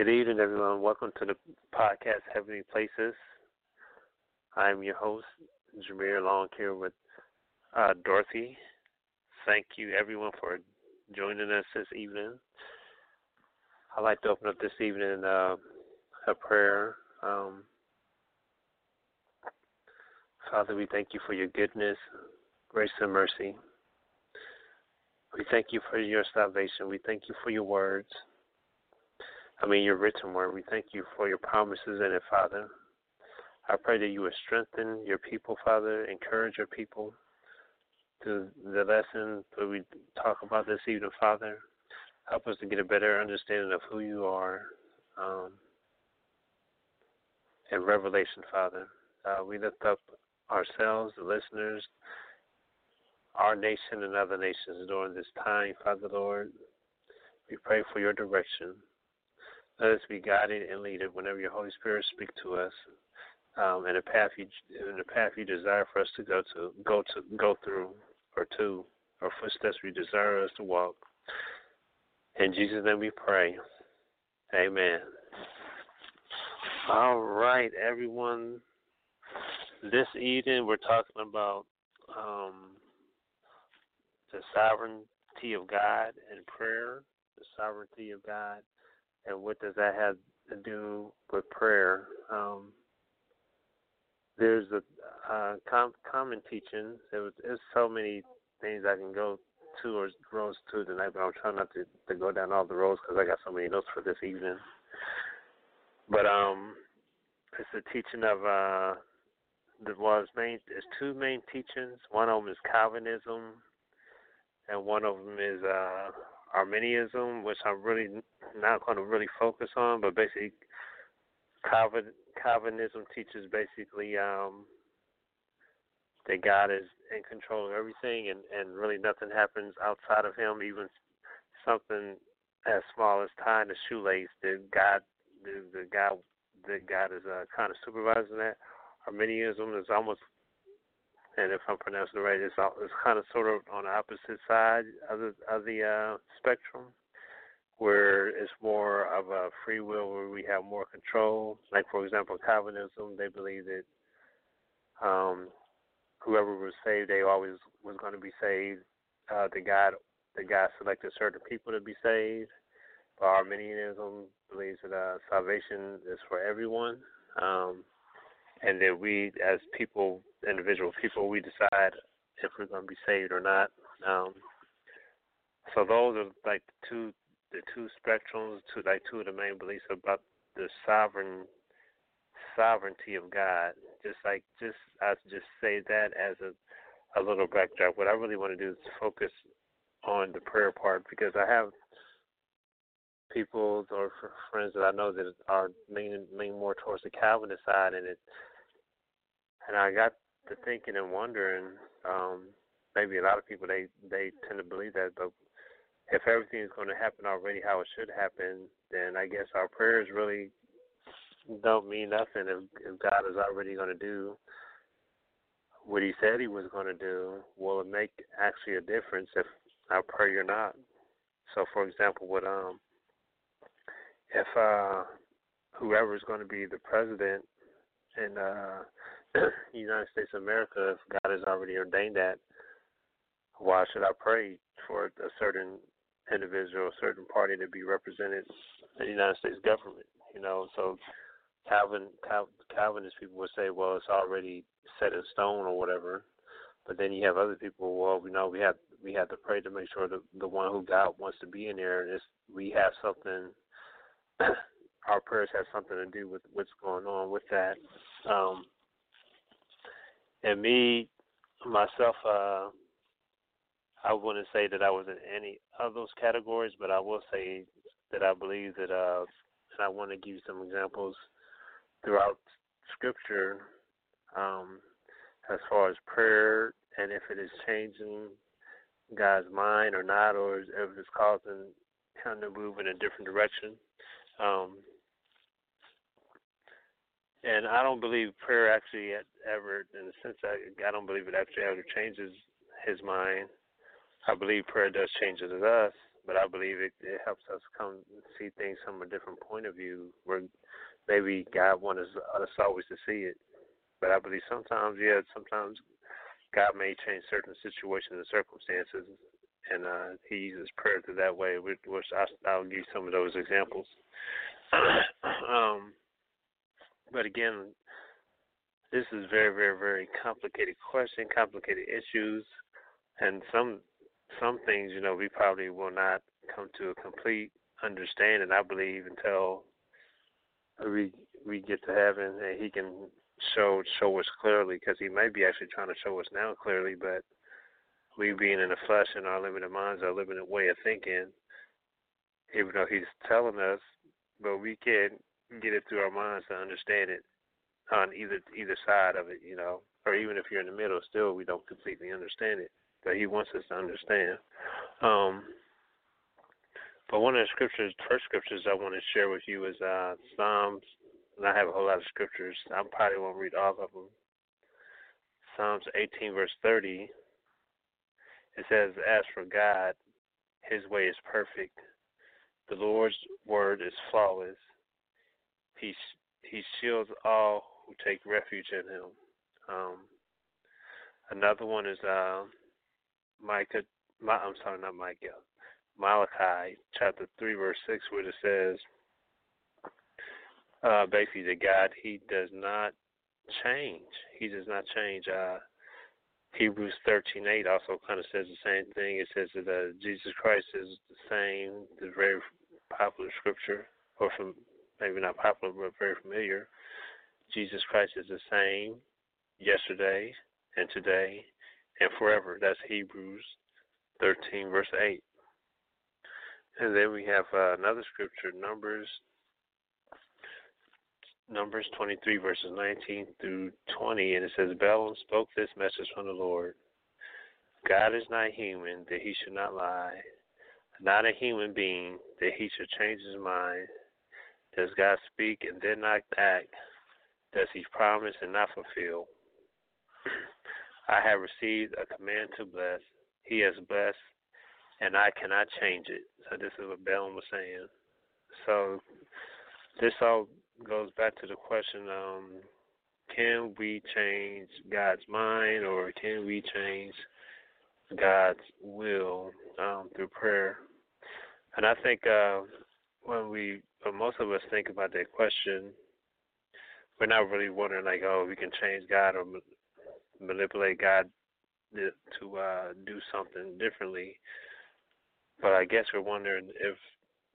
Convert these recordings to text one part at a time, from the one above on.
Good evening, everyone. Welcome to the podcast Heavenly Places. I'm your host, Jamere Long, here with uh, Dorothy. Thank you, everyone, for joining us this evening. I'd like to open up this evening uh, a prayer. Um, Father, we thank you for your goodness, grace, and mercy. We thank you for your salvation. We thank you for your words. I mean, your written word. We thank you for your promises in it, Father. I pray that you would strengthen your people, Father, encourage your people to the lesson that we talk about this evening, Father. Help us to get a better understanding of who you are um, and revelation, Father. Uh, we lift up ourselves, the listeners, our nation, and other nations during this time, Father Lord. We pray for your direction. Let us be guided and leaded whenever your Holy Spirit speak to us, um, in the path you the path you desire for us to go to go to go through or to, or footsteps we desire us to walk. In Jesus' name we pray. Amen. All right, everyone. This evening we're talking about um, the sovereignty of God and prayer, the sovereignty of God and what does that have to do with prayer? Um, there's a uh, com- common teaching. There was there's so many things I can go to or roads to tonight, but I'm trying not to, to go down all the roads because I got so many notes for this evening. But um, it's a teaching of uh, the was main. There's two main teachings. One of them is Calvinism, and one of them is uh, Arminianism, which I'm really not going to really focus on, but basically, Calvin, Calvinism teaches basically um, that God is in control of everything, and and really nothing happens outside of Him, even something as small as tying a shoelace. That God, the, the God, that God is uh, kind of supervising that. Arminianism is almost and if I'm pronouncing it right, it's, it's kind of sort of on the opposite side of the of the uh, spectrum, where it's more of a free will, where we have more control. Like for example, Calvinism, they believe that um, whoever was saved, they always was going to be saved. Uh, the God, the God selected certain people to be saved. But Arminianism believes that uh, salvation is for everyone. Um, and that we, as people, individual people, we decide if we're going to be saved or not. Um, so those are like the two, the two spectrums, two like two of the main beliefs about the sovereign sovereignty of God. Just like just I just say that as a a little backdrop. What I really want to do is focus on the prayer part because I have people or friends that I know that are leaning lean more towards the Calvinist side, and it and I got to thinking and wondering, um, maybe a lot of people they they tend to believe that, but if everything is going to happen already how it should happen, then I guess our prayers really don't mean nothing if, if God is already going to do what He said He was going to do. Will it make actually a difference if I pray or not? So, for example, what um, if uh, whoever is going to be the president in uh, United States of America, if God has already ordained that, why should I pray for a certain individual, a certain party to be represented in the United States government? You know, so Calvin, Cal, Calvinist people would say, well, it's already set in stone or whatever. But then you have other people. Well, we know we have we have to pray to make sure the the one who God wants to be in there, it's, we have something. our prayers have something to do with what's going on with that. Um, and me myself, uh, I wouldn't say that I was in any of those categories, but I will say that I believe that, uh, and I want to give you some examples throughout Scripture um, as far as prayer and if it is changing God's mind or not, or if it's causing him to move in a different direction. Um, and I don't believe prayer actually ever, in the sense that I don't believe it actually ever changes his mind. I believe prayer does change it us, but I believe it, it helps us come see things from a different point of view, where maybe God wants us always to see it. But I believe sometimes, yeah, sometimes God may change certain situations and circumstances, and uh, He uses prayer through that way. Which, which I, I'll give some of those examples. um, but again, this is very, very, very complicated question, complicated issues, and some some things, you know, we probably will not come to a complete understanding. I believe until we we get to heaven and He can show show us clearly, because He may be actually trying to show us now clearly, but we being in the flesh and our limited minds, our limited way of thinking, even though He's telling us, but we can't get it through our minds to understand it on either either side of it, you know, or even if you're in the middle, still we don't completely understand it. But He wants us to understand. Um, but one of the scriptures, first scriptures I want to share with you is uh, Psalms, and I have a whole lot of scriptures. I probably won't read all of them. Psalms 18, verse 30. It says, "As for God, His way is perfect. The Lord's word is flawless. He shields all who take refuge in Him." Um, another one is uh, Micah. My, I'm sorry, not Micah. Malachi chapter three verse six, where it says, uh, basically that God He does not change. He does not change. Uh, Hebrews thirteen eight also kind of says the same thing. It says that uh, Jesus Christ is the same. The very popular scripture, or from maybe not popular but very familiar. Jesus Christ is the same yesterday and today and forever. That's Hebrews 13, verse 8. And then we have uh, another scripture, Numbers Numbers 23, verses 19 through 20, and it says, Balaam spoke this message from the Lord. God is not human, that he should not lie, not a human being, that he should change his mind. Does God speak and then not act? Does he promise and not fulfill? I have received a command to bless. He has blessed, and I cannot change it. So this is what Balaam was saying. So this all goes back to the question: um, Can we change God's mind, or can we change God's will um, through prayer? And I think uh, when we, when most of us think about that question, we're not really wondering like, oh, we can change God or manipulate God to uh, do something differently. But I guess we're wondering if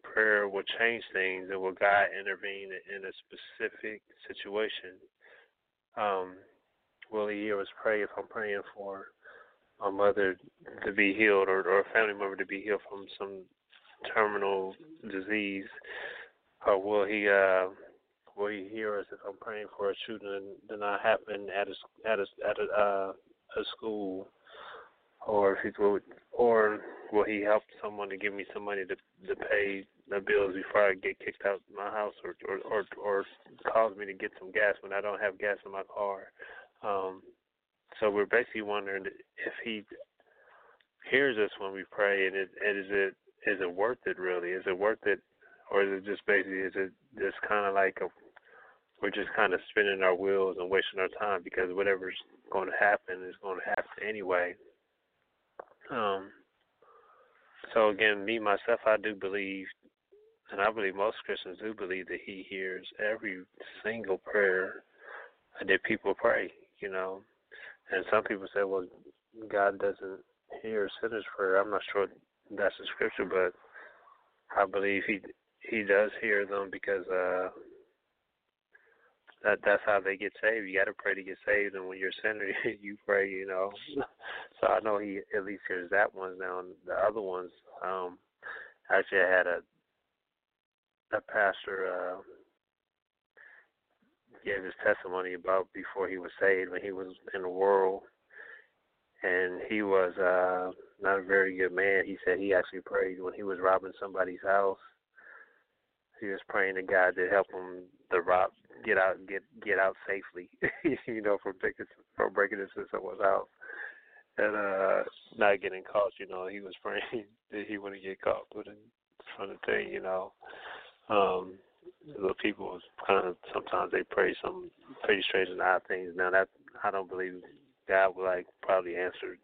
prayer will change things and will God intervene in a specific situation. Um, will He hear us pray if I'm praying for a mother to be healed or, or a family member to be healed from some terminal disease? Or will He uh, will He hear us if I'm praying for a shooting that not happen at a at a at a, uh, a school? Or if he will, or will he help someone to give me some money to to pay the bills before I get kicked out of my house, or or or, or cause me to get some gas when I don't have gas in my car? Um, so we're basically wondering if he hears us when we pray, and, it, and is it is it worth it really? Is it worth it, or is it just basically is it just kind of like a we're just kind of spinning our wheels and wasting our time because whatever's going to happen is going to happen anyway. Um, so again, me myself, I do believe, and I believe most Christians do believe that He hears every single prayer that people pray. You know, and some people say, well, God doesn't hear sinners' prayer. I'm not sure that's the scripture, but I believe He He does hear them because uh that that's how they get saved. You got to pray to get saved, and when you're a sinner, you pray. You know, so I know he at least hears that one. Now the other ones, um, actually, I had a a pastor uh, gave his testimony about before he was saved when he was in the world, and he was uh, not a very good man. He said he actually prayed when he was robbing somebody's house. He was praying to God to help him to rob get out get get out safely, you know, from taking from breaking into someone's house. and uh not getting caught. You know, he was praying that he wouldn't get caught. But it's funny thing, you know, um, the people kind of sometimes they pray some pretty strange and odd things. Now that I don't believe God would like probably answer.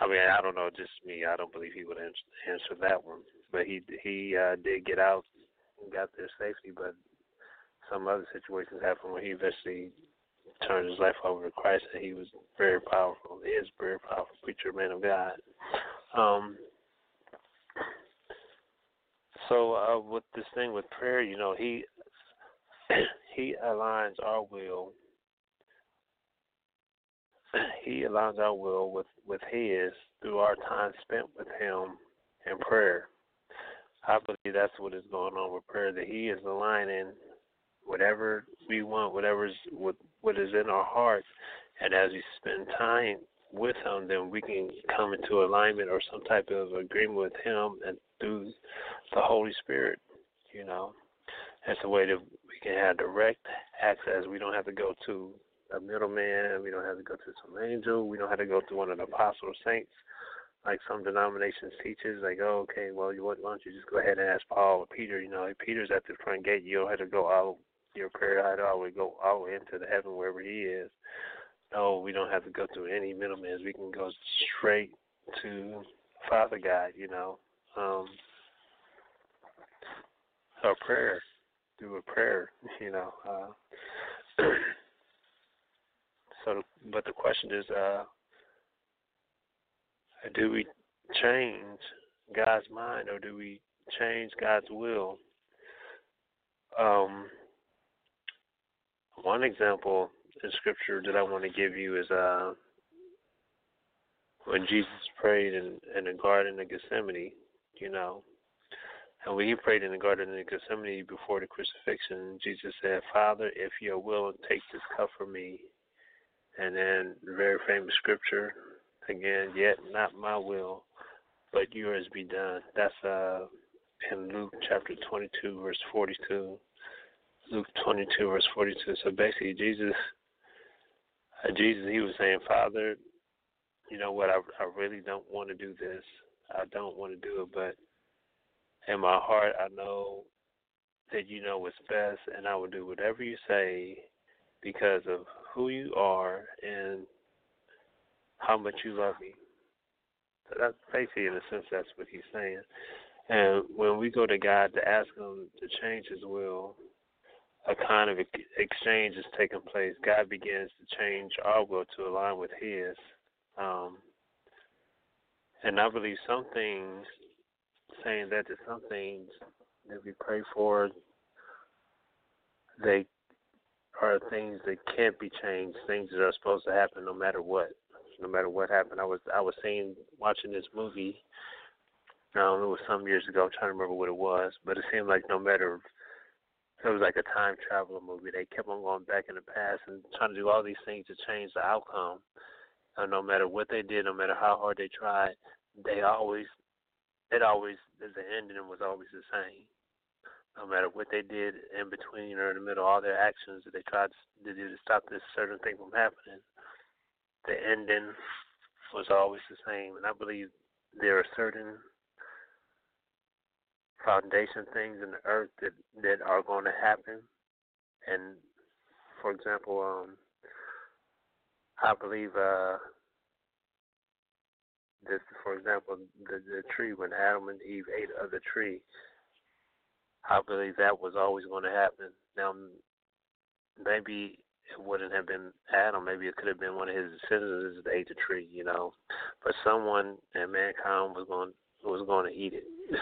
I mean, I don't know, just me. I don't believe he would answer, answer that one. But he he uh, did get out got there safely. But some other situations happened where he eventually turned his life over to Christ, and he was very powerful. He is a very powerful preacher, man of God. Um, so uh, with this thing with prayer, you know, he he aligns our will. He aligns our will with with His through our time spent with Him in prayer. I believe that's what is going on with prayer. That He is aligning whatever we want, whatever's what what is in our hearts, and as we spend time with Him, then we can come into alignment or some type of agreement with Him, and through the Holy Spirit, you know, that's a way that we can have direct access. We don't have to go to a middleman. We don't have to go to some angel. We don't have to go to one of the apostles or saints like some denominations teaches, like, oh, okay, well, you why don't you just go ahead and ask Paul or Peter? You know, if Peter's at the front gate, you don't have to go all your prayer had always go all the way into the heaven wherever he is. No, we don't have to go through any middlemen. We can go straight to Father God, you know. Um our prayer through a prayer, you know. Uh so but the question is uh do we change God's mind or do we change God's will? Um one example in scripture that I want to give you is uh, when Jesus prayed in, in the Garden of Gethsemane, you know. And when he prayed in the Garden of Gethsemane before the crucifixion, Jesus said, Father, if you're willing, take this cup from me. And then the very famous scripture, again, yet not my will, but yours be done. That's uh, in Luke chapter 22, verse 42. Luke 22, verse 42. So basically, Jesus, uh, Jesus, he was saying, Father, you know what? I, I really don't want to do this. I don't want to do it, but in my heart, I know that you know what's best, and I will do whatever you say because of who you are and how much you love me. So that's basically, in a sense, that's what he's saying. And when we go to God to ask Him to change His will, a kind of exchange is taking place. God begins to change our will to align with His. Um, and I believe some things, saying that to some things that we pray for, they are things that can't be changed, things that are supposed to happen no matter what. No matter what happened. I was I was seeing watching this movie um, it was some years ago, I'm trying to remember what it was, but it seemed like no matter it was like a time traveler movie. They kept on going back in the past and trying to do all these things to change the outcome. And no matter what they did, no matter how hard they tried, they always, it always, the ending was always the same. No matter what they did in between or in the middle, all their actions that they tried to do to stop this certain thing from happening, the ending was always the same. And I believe there are certain foundation things in the earth that that are going to happen. And for example, um, I believe uh, this, for example, the the tree when Adam and Eve ate of the tree. I believe that was always going to happen. Now, maybe it wouldn't have been Adam. Maybe it could have been one of his descendants that ate the tree, you know. But someone in mankind was going was going to eat it.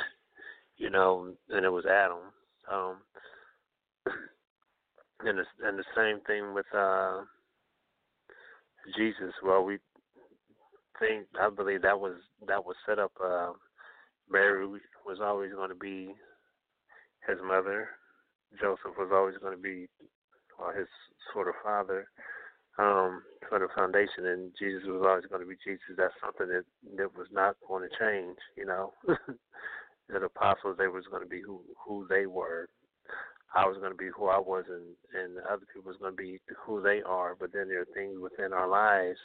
you know, and it was Adam. Um, and the, and the same thing with uh, Jesus. Well, we think I believe that was that was set up. Uh, Mary was always going to be his mother. Joseph was always going to be uh, his sort of father, um, sort of foundation, and Jesus was always going to be Jesus. That's something that that was not going to change, you know. the apostles they was going to be who who they were. I was going to be who I was, and and the other people was going to be who they are. But then there are things within our lives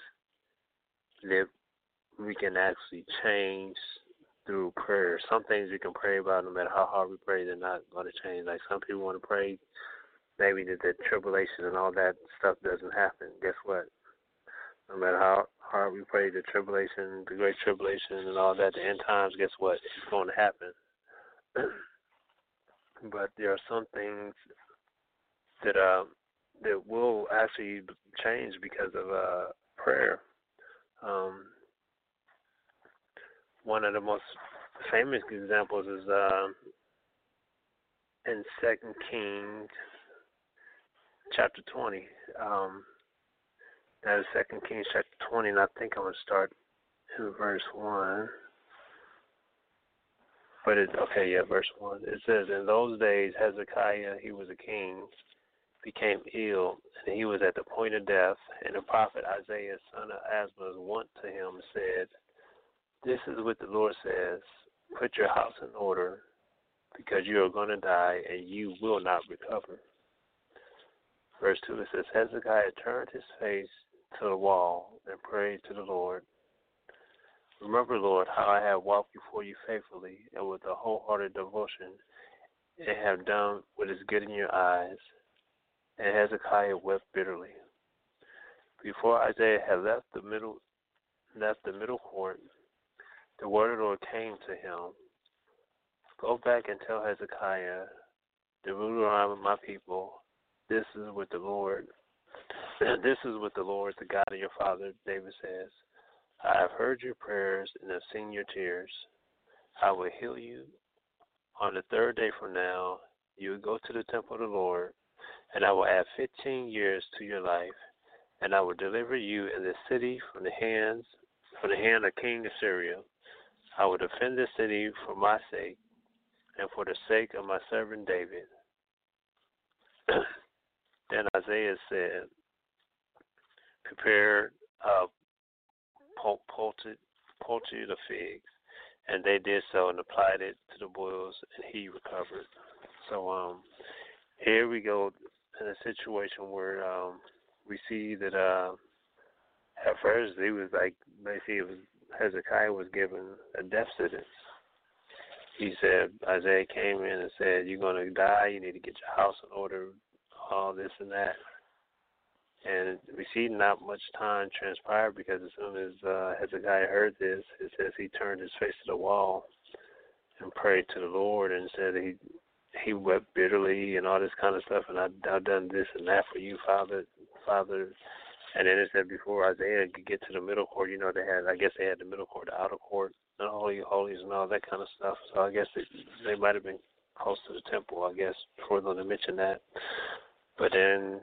that we can actually change through prayer. Some things we can pray about, no matter how hard we pray, they're not going to change. Like some people want to pray, maybe that the tribulation and all that stuff doesn't happen. Guess what? No matter how hard we pray, the tribulation, the great tribulation, and all that, the end times, guess what? It's going to happen. but there are some things that uh, that will actually change because of uh, prayer. Um, one of the most famous examples is uh, in Second Kings chapter twenty. Um, that is Second Kings chapter twenty, and I think I'm gonna start in verse one. But it okay, yeah, verse one. It says, In those days Hezekiah, he was a king, became ill, and he was at the point of death, and the prophet Isaiah, son of Amos, went to him and said, This is what the Lord says, put your house in order, because you are going to die, and you will not recover. Verse 2, it says, Hezekiah turned his face to the wall and prayed to the Lord. Remember, Lord, how I have walked before you faithfully and with a wholehearted devotion, and have done what is good in your eyes and Hezekiah wept bitterly. Before Isaiah had left the middle left the middle court, the word of the Lord came to him. Go back and tell Hezekiah, the ruler of my people, this is what the Lord this is what the Lord, the God of your father David says. I have heard your prayers and have seen your tears. I will heal you. On the third day from now, you will go to the temple of the Lord and I will add fifteen years to your life, and I will deliver you and the city from the hands from the hand of King Assyria. I will defend the city for my sake, and for the sake of my servant David. Then Isaiah said, Prepare poultice, poultice the figs. And they did so and applied it to the boils, and he recovered. So um, here we go in a situation where um, we see that uh, at first he was like basically it was Hezekiah was given a death sentence. He said Isaiah came in and said, "You're going to die. You need to get your house in order. All this and that." And we see not much time transpired because as soon as uh, Hezekiah heard this, it says he turned his face to the wall and prayed to the Lord and said he he wept bitterly and all this kind of stuff, and I, I've done this and that for you, Father, Father. And then it said before Isaiah could get to the middle court, you know, they had, I guess they had the middle court, the outer court, the holy holies and all that kind of stuff. So I guess they, they might have been close to the temple, I guess, before them to mention that. But then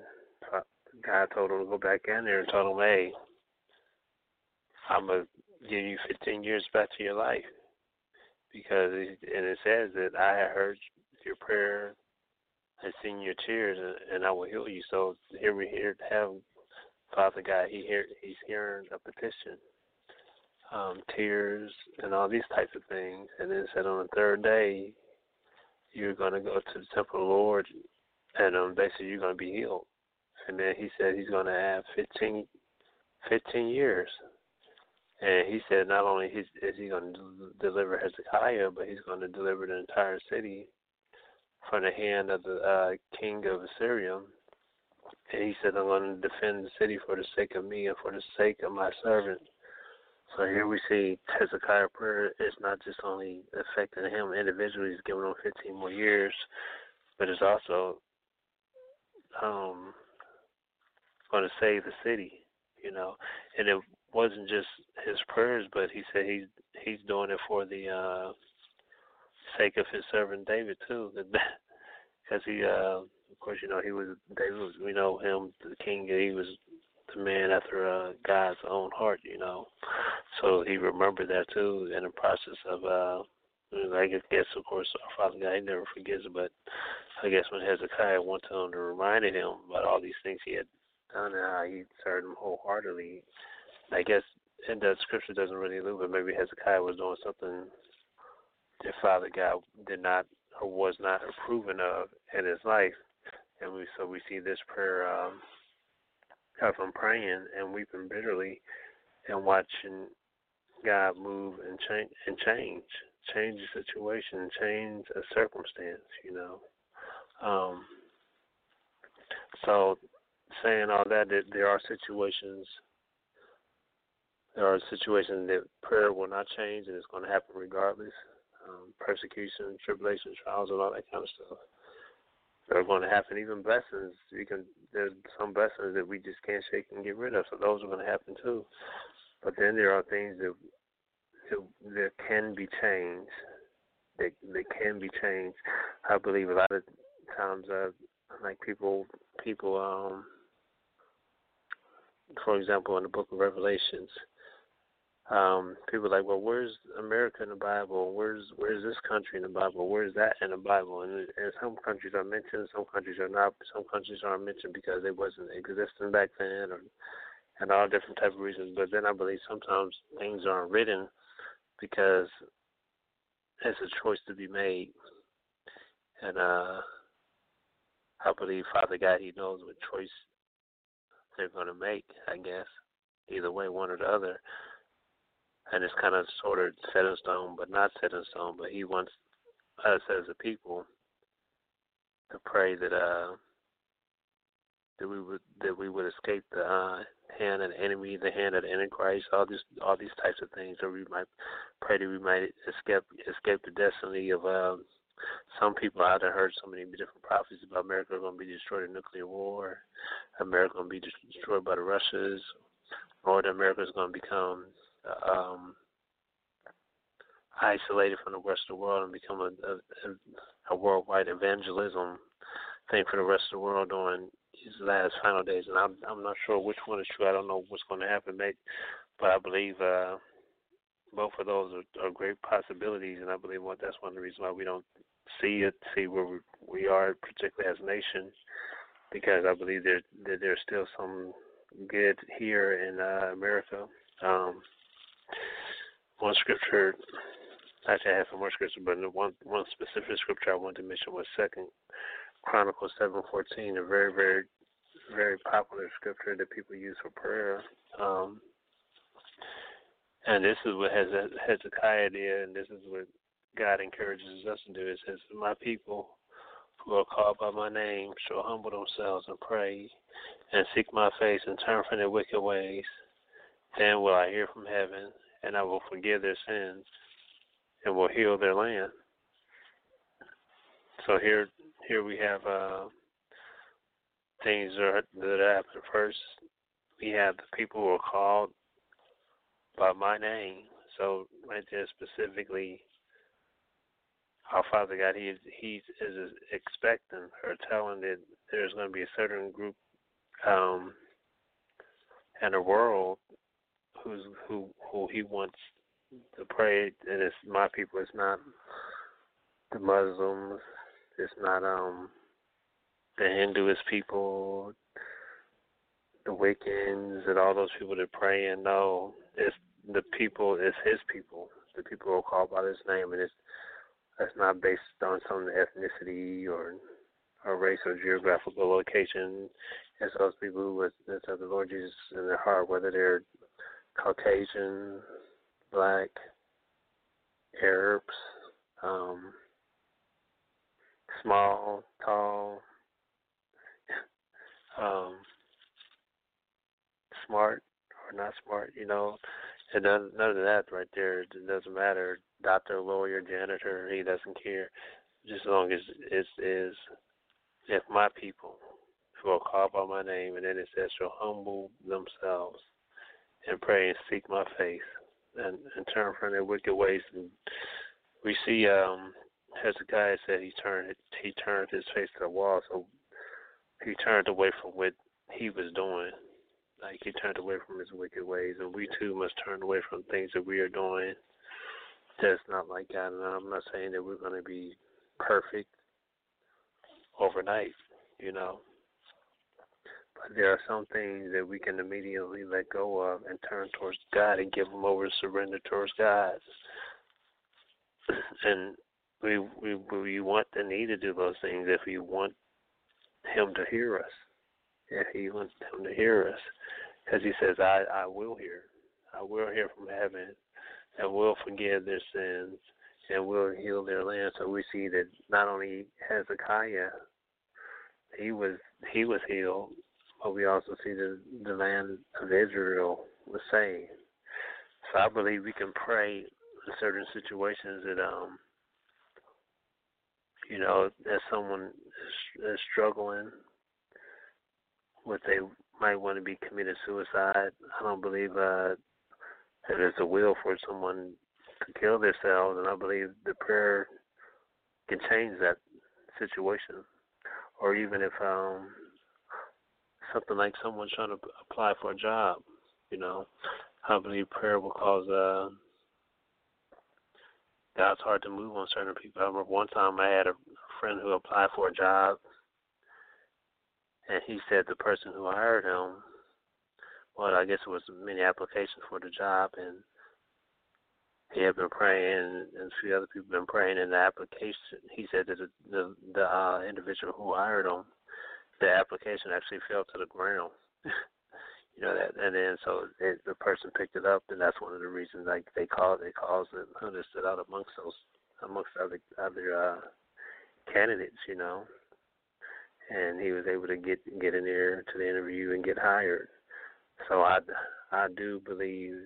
God told him to go back in there and told him, hey, I'm going to give you 15 years back to your life. Because, and it says that I had heard your prayer and seen your tears, and I will heal you. So here we here have Father God. He hear he's hearing a petition, um, tears, and all these types of things. And then said on the third day, you're going to go to the temple of the Lord, and um, basically you're to be healed. And then he said he's to have 15, 15 years. And he said not only is, is he to deliver Hezekiah, but he's to deliver the entire city from the hand of the uh, king of Assyria. And he said, I'm going to defend the city for the sake of me and for the sake of my servant. So here we see Hezekiah prayer is not just only affecting him individually, he's giving him 15 more years, but it's also um, going to save the city, you know. And it wasn't just his prayers, but he said he's he's doing it for the uh, sake of his servant David too, because he, uh, of course, you know, he was David. Was, we know him, the king. He was the man after uh, God's own heart, you know. So he remembered that too in the process of. uh I guess, of course, our Father God, he never forgets, but I guess when Hezekiah went to him to remind him about all these things he had done and how he served him wholeheartedly, I guess, and the scripture doesn't really allude, but maybe Hezekiah was doing something that Father God did not or was not approving of in his life. And we so we see this prayer um, of him praying and weeping bitterly, and watching God move and change and change, change the situation, change a circumstance. You know. Um, so, saying all that, that there are situations there are situations that prayer will not change and it's going to happen regardless. Um, persecution, tribulation, trials, and all that kind of stuff. They're going to happen. Even blessings, you can. There's some blessings that we just can't shake and get rid of, so those are going to happen too. But then there are things that that, there can be change. That that can be changed. I believe a lot of times, uh, like people, people, um, for example, in the Book of Revelations, um, people are like, well, where's America in the Bible? Where's where's this country in the Bible? Where's that in the Bible? And, and some countries are mentioned, some countries are not. Some countries aren't mentioned because they wasn't existing back then, or and all different type of reasons. But then I believe sometimes things aren't written because it's a choice to be made, and uh, I believe Father God He knows what choice they're going to make. I guess either way, one or the other and it's kind of sort of set in stone, but not set in stone. But he wants us as a people to pray that uh that we would that we would escape the uh, hand of the enemy, the hand of the Antichrist, all this all these types of things, or we might pray that we might escape escape the destiny of uh, some people. There heard so many different prophecies about America going to be destroyed in nuclear war, America going to be destroyed by the Russians, or that America is going to become um, isolated from the rest of the world and become a, a, a worldwide evangelism thing for the rest of the world during these last final days. And I'm I'm not sure which one is true. I don't know what's going to happen, mate. But I believe uh, both of those are, are great possibilities, and I believe what that's one of the reasons why we don't see it, see where we, we are, particularly as a nation, because I believe there that there's still some good here in uh, America. Um, one scripture. Actually, I have some more scripture, but one one specific scripture I wanted to mention was Second Chronicles seven fourteen, a very very very popular scripture that people use for prayer. Um, and this is what Hezekiah did, and this is what God encourages us to do. It says, "My people." who are called by my name shall humble themselves and pray and seek my face and turn from their wicked ways. Then will I hear from heaven and I will forgive their sins and will heal their land. So here here we have uh, things that, are, happen. First, we have the people who are called by my name. So right there specifically, our Father God, He is He is expecting or telling that there's going to be a certain group um, in the world who's who who he wants to pray, and it's my people. It's not the Muslims. It's not um the Hinduist people, the Wiccans, and all those people that pray. And no, it's the people. It's his people. The people who are called by his name, and it's that's not based on some ethnicity or or race or geographical location. It's those people who with the Lord Jesus in their heart, whether they're Caucasian, black, Arabs, um, small, tall, um, smart or not smart, you know. And none, none of that right there. It doesn't matter. Doctor, lawyer, janitor, he doesn't care. Just as long as it is if my people who are called by my name, and then it says shall humble themselves and pray and seek my face and, and turn from their wicked ways. And we see um, Hezekiah said he turned he turned his face to the wall, so he turned away from what he was doing. Like he turned away from his wicked ways, and we too must turn away from things that we are doing that's not like God. And I'm not saying that we're going to be perfect overnight, you know. But there are some things that we can immediately let go of and turn towards God and give them over, to surrender towards God. And we we we want the need to do those things if we want Him to hear us. If He wants Him to hear us, because He says, "I I will hear, I will hear from heaven and will forgive their sins and will heal their land. So we see that not only Hezekiah, he was he was healed, but we also see that the land of Israel was saved. So I believe we can pray in certain situations that um you know that someone is, is struggling with they might want to be committed suicide. I don't believe uh that there's a will for someone to kill themselves and I believe the prayer can change that situation. Or even if um something like someone trying to apply for a job, you know, I believe prayer will cause uh, God's heart to move on certain people. I remember one time I had a friend who applied for a job, and he said the person who hired him, well, I guess it was many applications for the job, and he had been praying, and a few other people been praying in the application. He said that the the, the uh, individual who hired him, the application actually fell to the ground. you know that, and then so it, the person picked it up, and that's one of the reasons like they called they caused it understood out amongst those amongst other other uh, candidates, you know, and he was able to get get in there to the interview and get hired. So I I do believe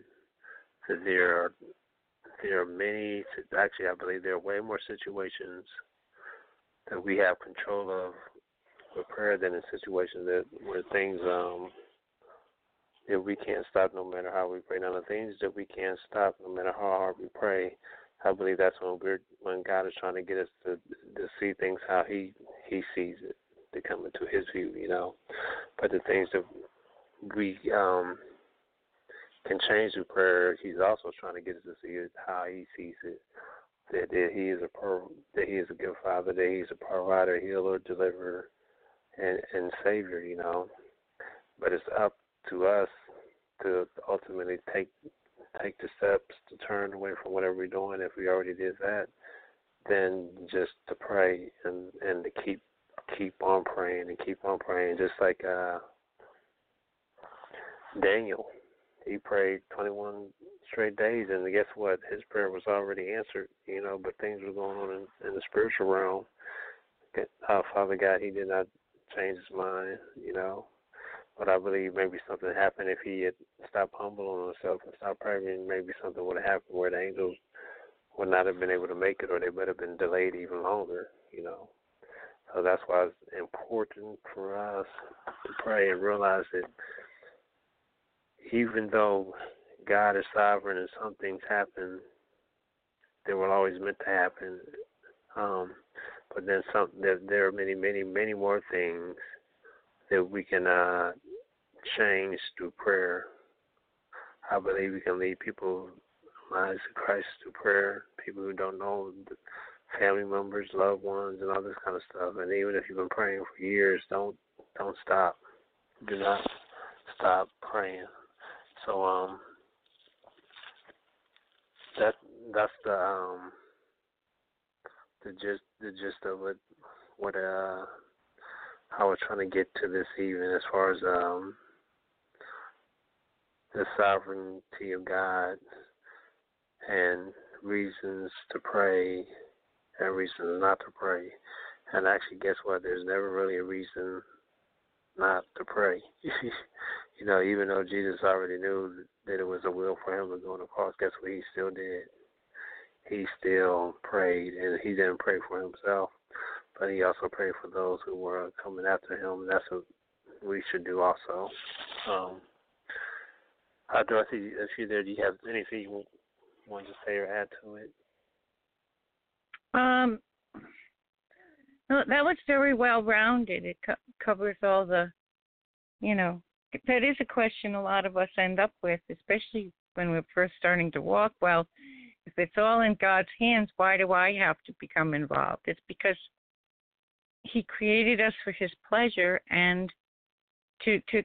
that there are there are many actually I believe there are way more situations that we have control of with than in situations that where things um that we can't stop no matter how we pray. Now the things that we can't stop no matter how hard we pray, I believe that's when we're when God is trying to get us to to see things how He He sees it, to come into His view, you know. But the things that we um can change through prayer, He's also trying to get us to see it how He sees it. That, that He is a that He is a good Father, that He's a provider, healer, deliverer, and and Savior, you know. But it's up to us to ultimately take take the steps to turn away from whatever we're doing. If we already did that, then just to pray and and to keep keep on praying and keep on praying, just like uh Daniel. He prayed 21 straight days, and guess what? His prayer was already answered, you know. But things were going on in, in the spiritual realm. Uh, Father God, he did not change his mind, you know. But I believe maybe something happened if he had stopped humbling himself and stopped praying. Maybe something would have happened where the angels would not have been able to make it, or they would have been delayed even longer. You know, so that's why it's important for us to pray and realize that even though God is sovereign and some things happen, they were always meant to happen. Um, but then some there, there are many, many, many more things that we can uh, change through prayer. I believe we can lead people lives to Christ through prayer. People who don't know family members, loved ones, and all this kind of stuff. And even if you've been praying for years, don't don't stop. Do not stop praying. So um, that that's the um the gist the gist of it. What uh I was trying to get to this evening as far as um, the sovereignty of God and reasons to pray and reasons not to pray. And actually, guess what? There's never really a reason not to pray. you know, even though Jesus already knew that it was a will for him to go on the cross, guess what? He still did. He still prayed, and he didn't pray for himself but he also prayed for those who were coming after him. That's what we should do also. Um, uh, Dorothy, if you're there, do you have anything you want to say or add to it? Um, that was very well rounded. It co- covers all the, you know, that is a question a lot of us end up with, especially when we're first starting to walk. Well, if it's all in God's hands, why do I have to become involved? It's because he created us for his pleasure and to to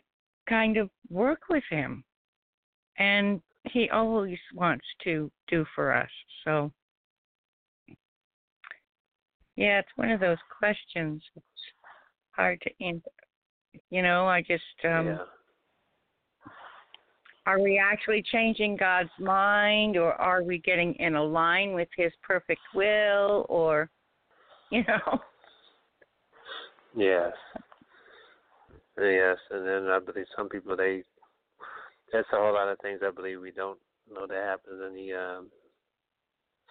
kind of work with him and he always wants to do for us so yeah it's one of those questions it's hard to answer you know i just um yeah. are we actually changing God's mind or are we getting in a line with his perfect will or you know Yes. Yes, and then I believe some people they that's a whole lot of things I believe we don't know that happens in the um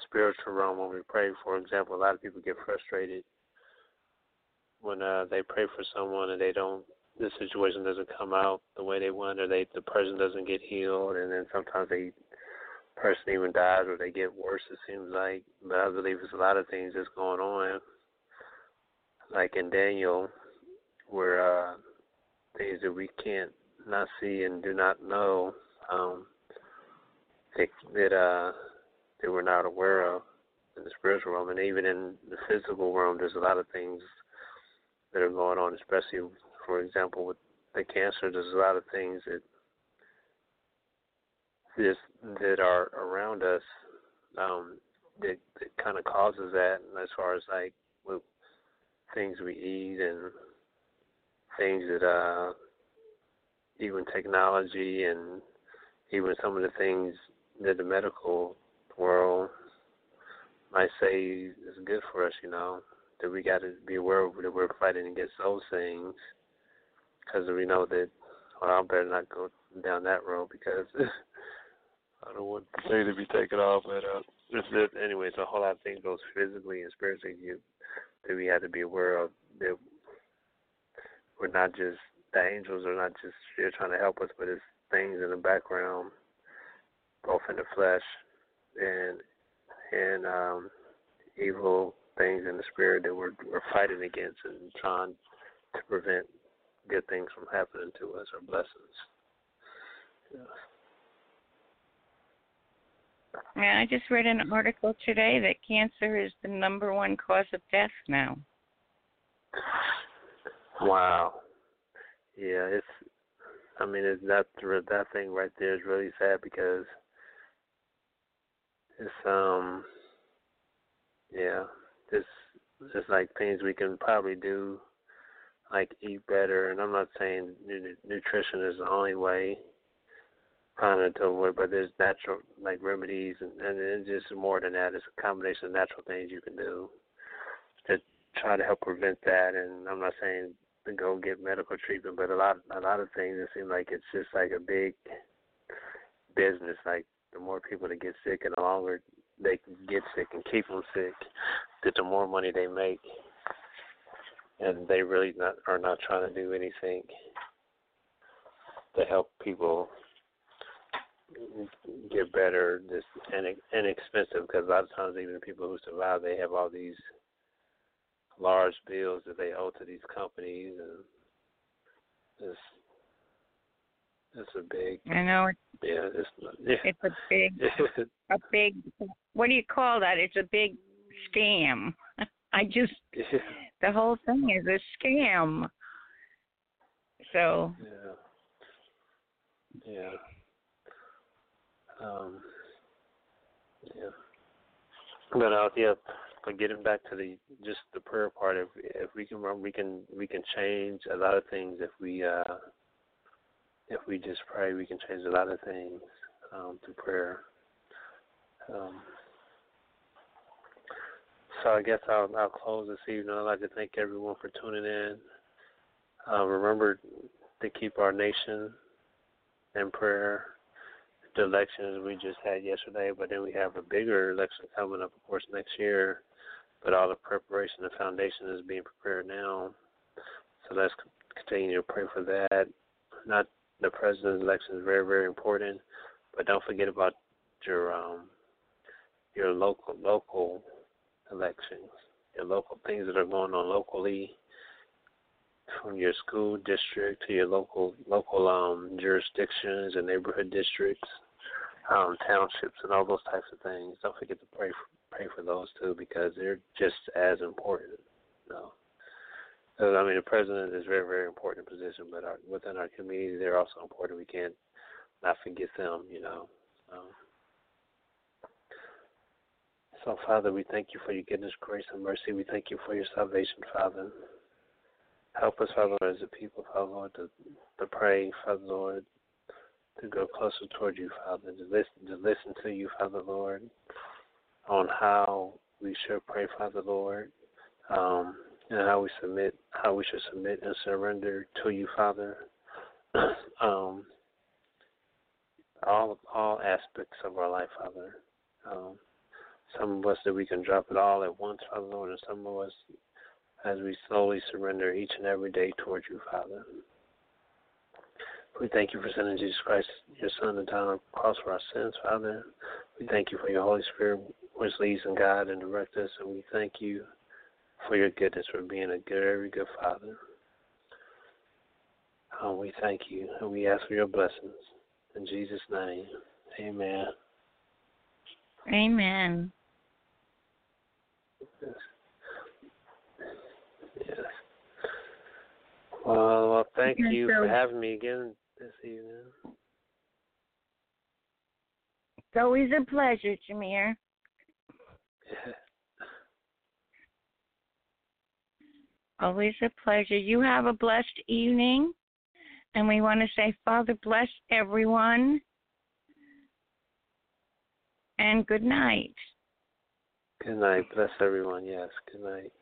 spiritual realm when we pray. For example, a lot of people get frustrated when uh they pray for someone and they don't the situation doesn't come out the way they want or they the person doesn't get healed and then sometimes they person even dies or they get worse it seems like. But I believe there's a lot of things that's going on. Like in Daniel where uh things that we can't not see and do not know, um that that uh that we're not aware of in the spiritual realm and even in the physical realm there's a lot of things that are going on, especially for example, with the cancer, there's a lot of things that just that are around us um, that, that kind of causes that. And as far as like with things we eat and things that uh, even technology and even some of the things that the medical world might say is good for us, you know, that we got to be aware that we're fighting against those things because we know that well, I better not go down that road because I don't want the thing to be taken off. But uh, it's it, anyway, it's a whole lot of things goes physically and spiritually you that we have to be aware of that we're not just the angels are not just here trying to help us, but it's things in the background, both in the flesh and and um, evil things in the spirit that we're we're fighting against and trying to prevent good things from happening to us or blessings. Yeah. Yeah, I just read an article today that cancer is the number one cause of death now. Wow. Yeah, it's. I mean, it's that that thing right there is really sad because it's um. Yeah, it's it's like things we can probably do like eat better. And I'm not saying nutrition is the only way of to avoid, but there's natural like remedies, and, and it's just more than that. It's a combination of natural things you can do to try to help prevent that. And I'm not saying to go get medical treatment, but a lot a lot of things it seems like it's just like a big business. Like the more people that get sick, and the longer they can get sick and keep them sick, that the more money they make and they really not are not trying to do anything to help people get better, just inexpensive. Because a lot of times, even people who survive, they have all these large bills that they owe to these companies, and it's it's a big. I know. It's, yeah, it's yeah. it's a big, a big. What do you call that? It's a big scam. I just the whole thing is a scam. So yeah, yeah, um, yeah. But uh, yeah, but getting back to the just the prayer part, if if we can run, we can we can change a lot of things if we uh if we just pray, we can change a lot of things um, through prayer. Um, so I guess I'll I'll close this evening. I'd like to thank everyone for tuning in. Uh, remember to keep our nation in prayer. The elections we just had yesterday, but then we have a bigger election coming up, of course, next year. But all the preparation, the foundation is being prepared now. So let's continue to pray for that. Not the president's election is very, very important, but don't forget about your um, your local local elections, your local things that are going on locally, from your school district to your local local um, jurisdictions and neighborhood districts, um, townships, and all those types of things. Don't forget to pray for, pray for those too because they're just as important. You know? I mean, the president is a very, very important position, but our, within our community, they're also important. We can't not forget them, you know. Um, so, Father, we thank you for your goodness, grace, and mercy. We thank you for your salvation, Father. Help us, Father, as a people, Father Lord, to, to pray, Father Lord, to go closer toward you, Father, to listen to listen to you, Father Lord, on how we should pray, Father Lord, um, and how we submit, how we should submit and surrender to you, Father. um, all all aspects of our life, Father. Um, some of us that we can drop it all at once, Father Lord, and some of us as we slowly surrender each and every day towards you, Father. We thank you for sending Jesus Christ, your Son, to die on the cross for our sins, Father. We thank you for your Holy Spirit, which leads and guides and directs us, and we thank you for your goodness, for being a good, very good Father. Oh, we thank you, and we ask for your blessings. In Jesus' name, amen. Amen. Yes. yes. Well, well, thank you for having me again this evening. It's always a pleasure, Jamere. Always a pleasure. You have a blessed evening. And we want to say, Father, bless everyone. And good night. Good night. Bless everyone. Yes. Good night.